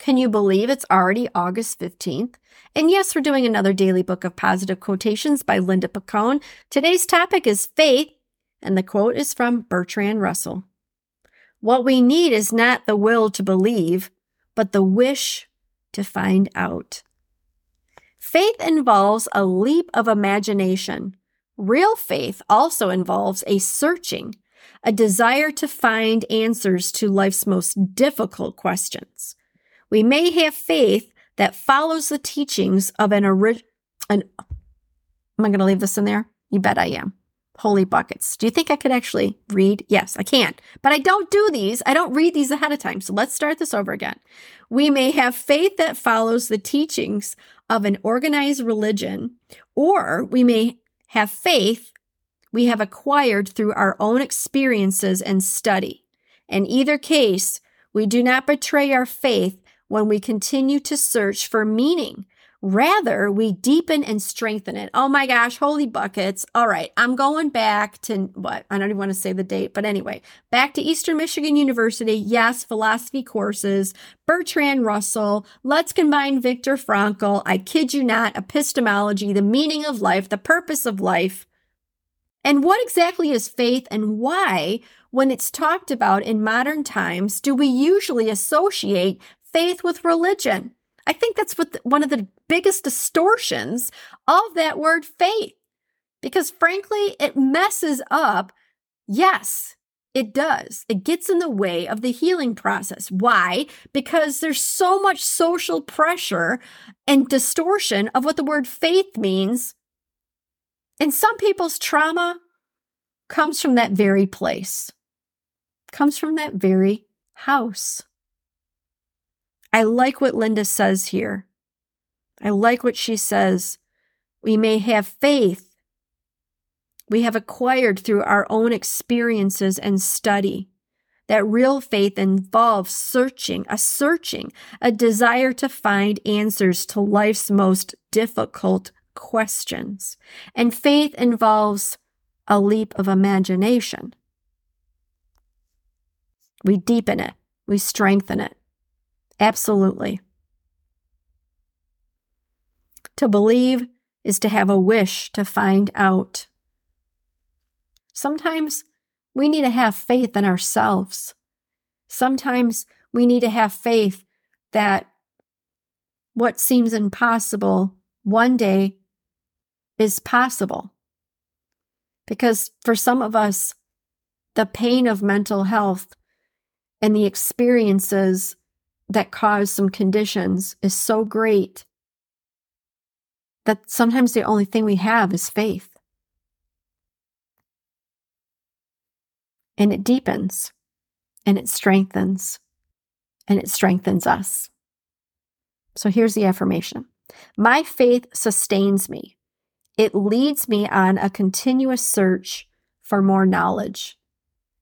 Can you believe it's already August 15th? And yes, we're doing another daily book of positive quotations by Linda Picone. Today's topic is faith, and the quote is from Bertrand Russell. What we need is not the will to believe, but the wish to find out. Faith involves a leap of imagination. Real faith also involves a searching, a desire to find answers to life's most difficult questions. We may have faith that follows the teachings of an original. Am I going to leave this in there? You bet I am. Holy buckets. Do you think I could actually read? Yes, I can. But I don't do these. I don't read these ahead of time. So let's start this over again. We may have faith that follows the teachings of an organized religion, or we may have faith we have acquired through our own experiences and study. In either case, we do not betray our faith when we continue to search for meaning. Rather, we deepen and strengthen it. Oh my gosh, holy buckets. All right, I'm going back to what? I don't even want to say the date, but anyway, back to Eastern Michigan University. Yes, philosophy courses, Bertrand Russell. Let's combine Viktor Frankl. I kid you not, epistemology, the meaning of life, the purpose of life. And what exactly is faith and why, when it's talked about in modern times, do we usually associate faith with religion. I think that's what the, one of the biggest distortions of that word faith. Because frankly, it messes up. Yes, it does. It gets in the way of the healing process. Why? Because there's so much social pressure and distortion of what the word faith means. And some people's trauma comes from that very place, comes from that very house. I like what Linda says here. I like what she says. We may have faith we have acquired through our own experiences and study. That real faith involves searching, a searching, a desire to find answers to life's most difficult questions. And faith involves a leap of imagination. We deepen it, we strengthen it. Absolutely. To believe is to have a wish to find out. Sometimes we need to have faith in ourselves. Sometimes we need to have faith that what seems impossible one day is possible. Because for some of us, the pain of mental health and the experiences that cause some conditions is so great that sometimes the only thing we have is faith. And it deepens and it strengthens and it strengthens us. So here's the affirmation My faith sustains me, it leads me on a continuous search for more knowledge.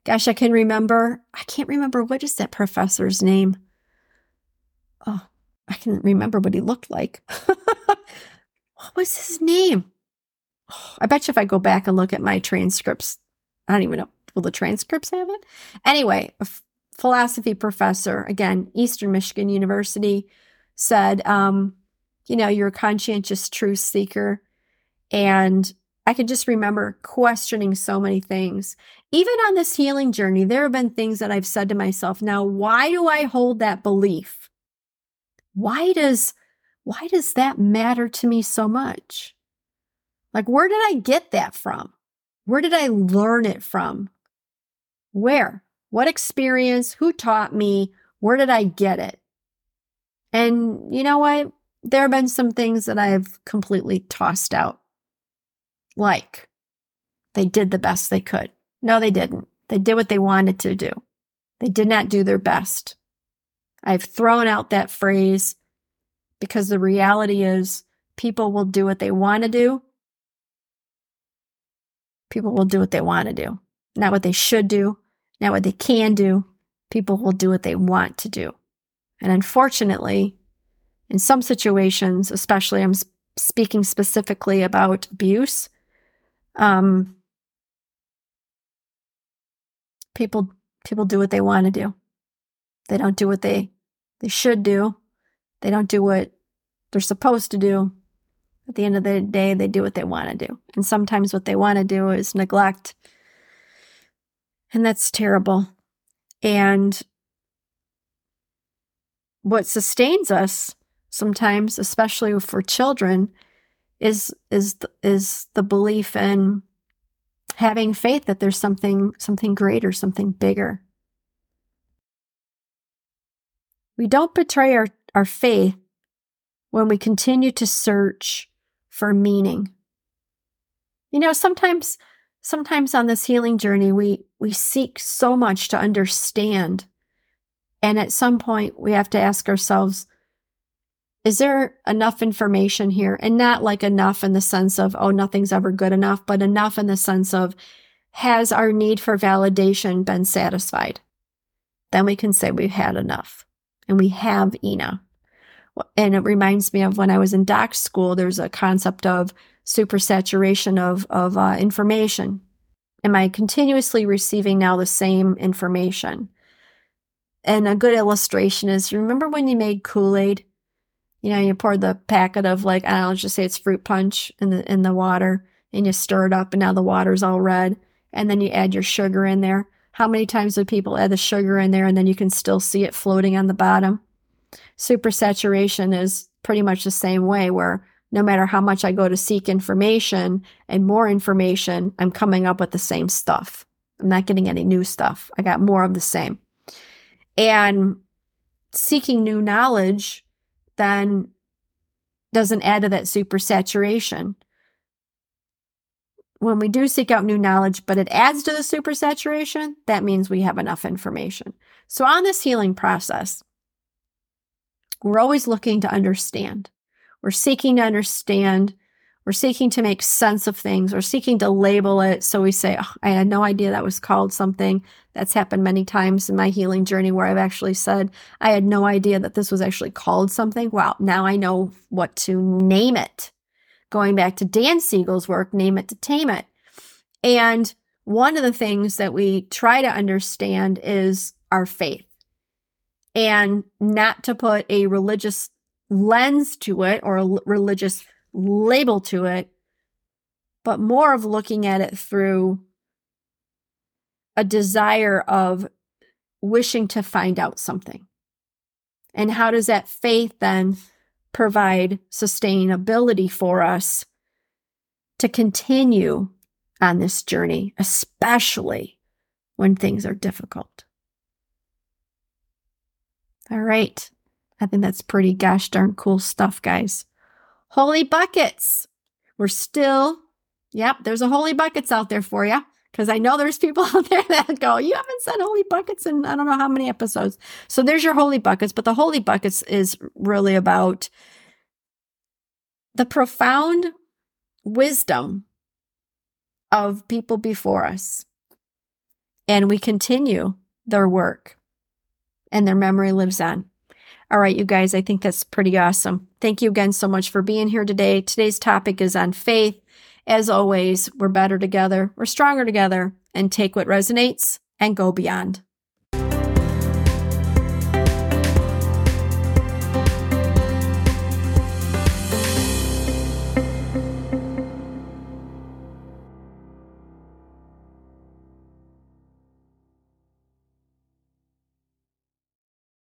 Gosh, I can remember, I can't remember what is that professor's name? Oh, I can remember what he looked like. what was his name? I bet you if I go back and look at my transcripts, I don't even know. Will the transcripts have it? Anyway, a f- philosophy professor, again, Eastern Michigan University, said, um, you know, you're a conscientious truth seeker. And I can just remember questioning so many things. Even on this healing journey, there have been things that I've said to myself, now, why do I hold that belief? Why does why does that matter to me so much? Like where did I get that from? Where did I learn it from? Where? What experience? Who taught me? Where did I get it? And you know what? There have been some things that I've completely tossed out like they did the best they could. No, they didn't. They did what they wanted to do. They did not do their best. I've thrown out that phrase because the reality is people will do what they want to do. People will do what they want to do, not what they should do, not what they can do. People will do what they want to do. And unfortunately, in some situations, especially I'm speaking specifically about abuse, um, people people do what they want to do. They don't do what they they should do. They don't do what they're supposed to do. At the end of the day, they do what they want to do. And sometimes what they want to do is neglect. And that's terrible. And what sustains us sometimes, especially for children, is is is the belief in having faith that there's something something greater, something bigger. We don't betray our, our faith when we continue to search for meaning. You know, sometimes sometimes on this healing journey we we seek so much to understand and at some point we have to ask ourselves is there enough information here? And not like enough in the sense of, oh, nothing's ever good enough, but enough in the sense of, has our need for validation been satisfied? Then we can say we've had enough and we have enough. And it reminds me of when I was in doc school, there's a concept of supersaturation of, of uh, information. Am I continuously receiving now the same information? And a good illustration is remember when you made Kool Aid you know, you pour the packet of like, I don't know, just say it's fruit punch in the in the water and you stir it up and now the water's all red. And then you add your sugar in there. How many times do people add the sugar in there and then you can still see it floating on the bottom? Supersaturation is pretty much the same way where no matter how much I go to seek information and more information, I'm coming up with the same stuff. I'm not getting any new stuff. I got more of the same. And seeking new knowledge then doesn't add to that supersaturation. When we do seek out new knowledge, but it adds to the supersaturation, that means we have enough information. So, on this healing process, we're always looking to understand. We're seeking to understand we're seeking to make sense of things. We're seeking to label it. So we say, oh, I had no idea that was called something. That's happened many times in my healing journey where I've actually said, I had no idea that this was actually called something. Wow, now I know what to name it. Going back to Dan Siegel's work, Name It to Tame It. And one of the things that we try to understand is our faith and not to put a religious lens to it or a religious label to it, but more of looking at it through a desire of wishing to find out something. And how does that faith then provide sustainability for us to continue on this journey, especially when things are difficult? All right. I think that's pretty gosh darn cool stuff, guys. Holy buckets. We're still, yep, there's a holy buckets out there for you. Because I know there's people out there that go, you haven't said holy buckets in I don't know how many episodes. So there's your holy buckets. But the holy buckets is really about the profound wisdom of people before us. And we continue their work, and their memory lives on. All right, you guys, I think that's pretty awesome. Thank you again so much for being here today. Today's topic is on faith. As always, we're better together, we're stronger together, and take what resonates and go beyond.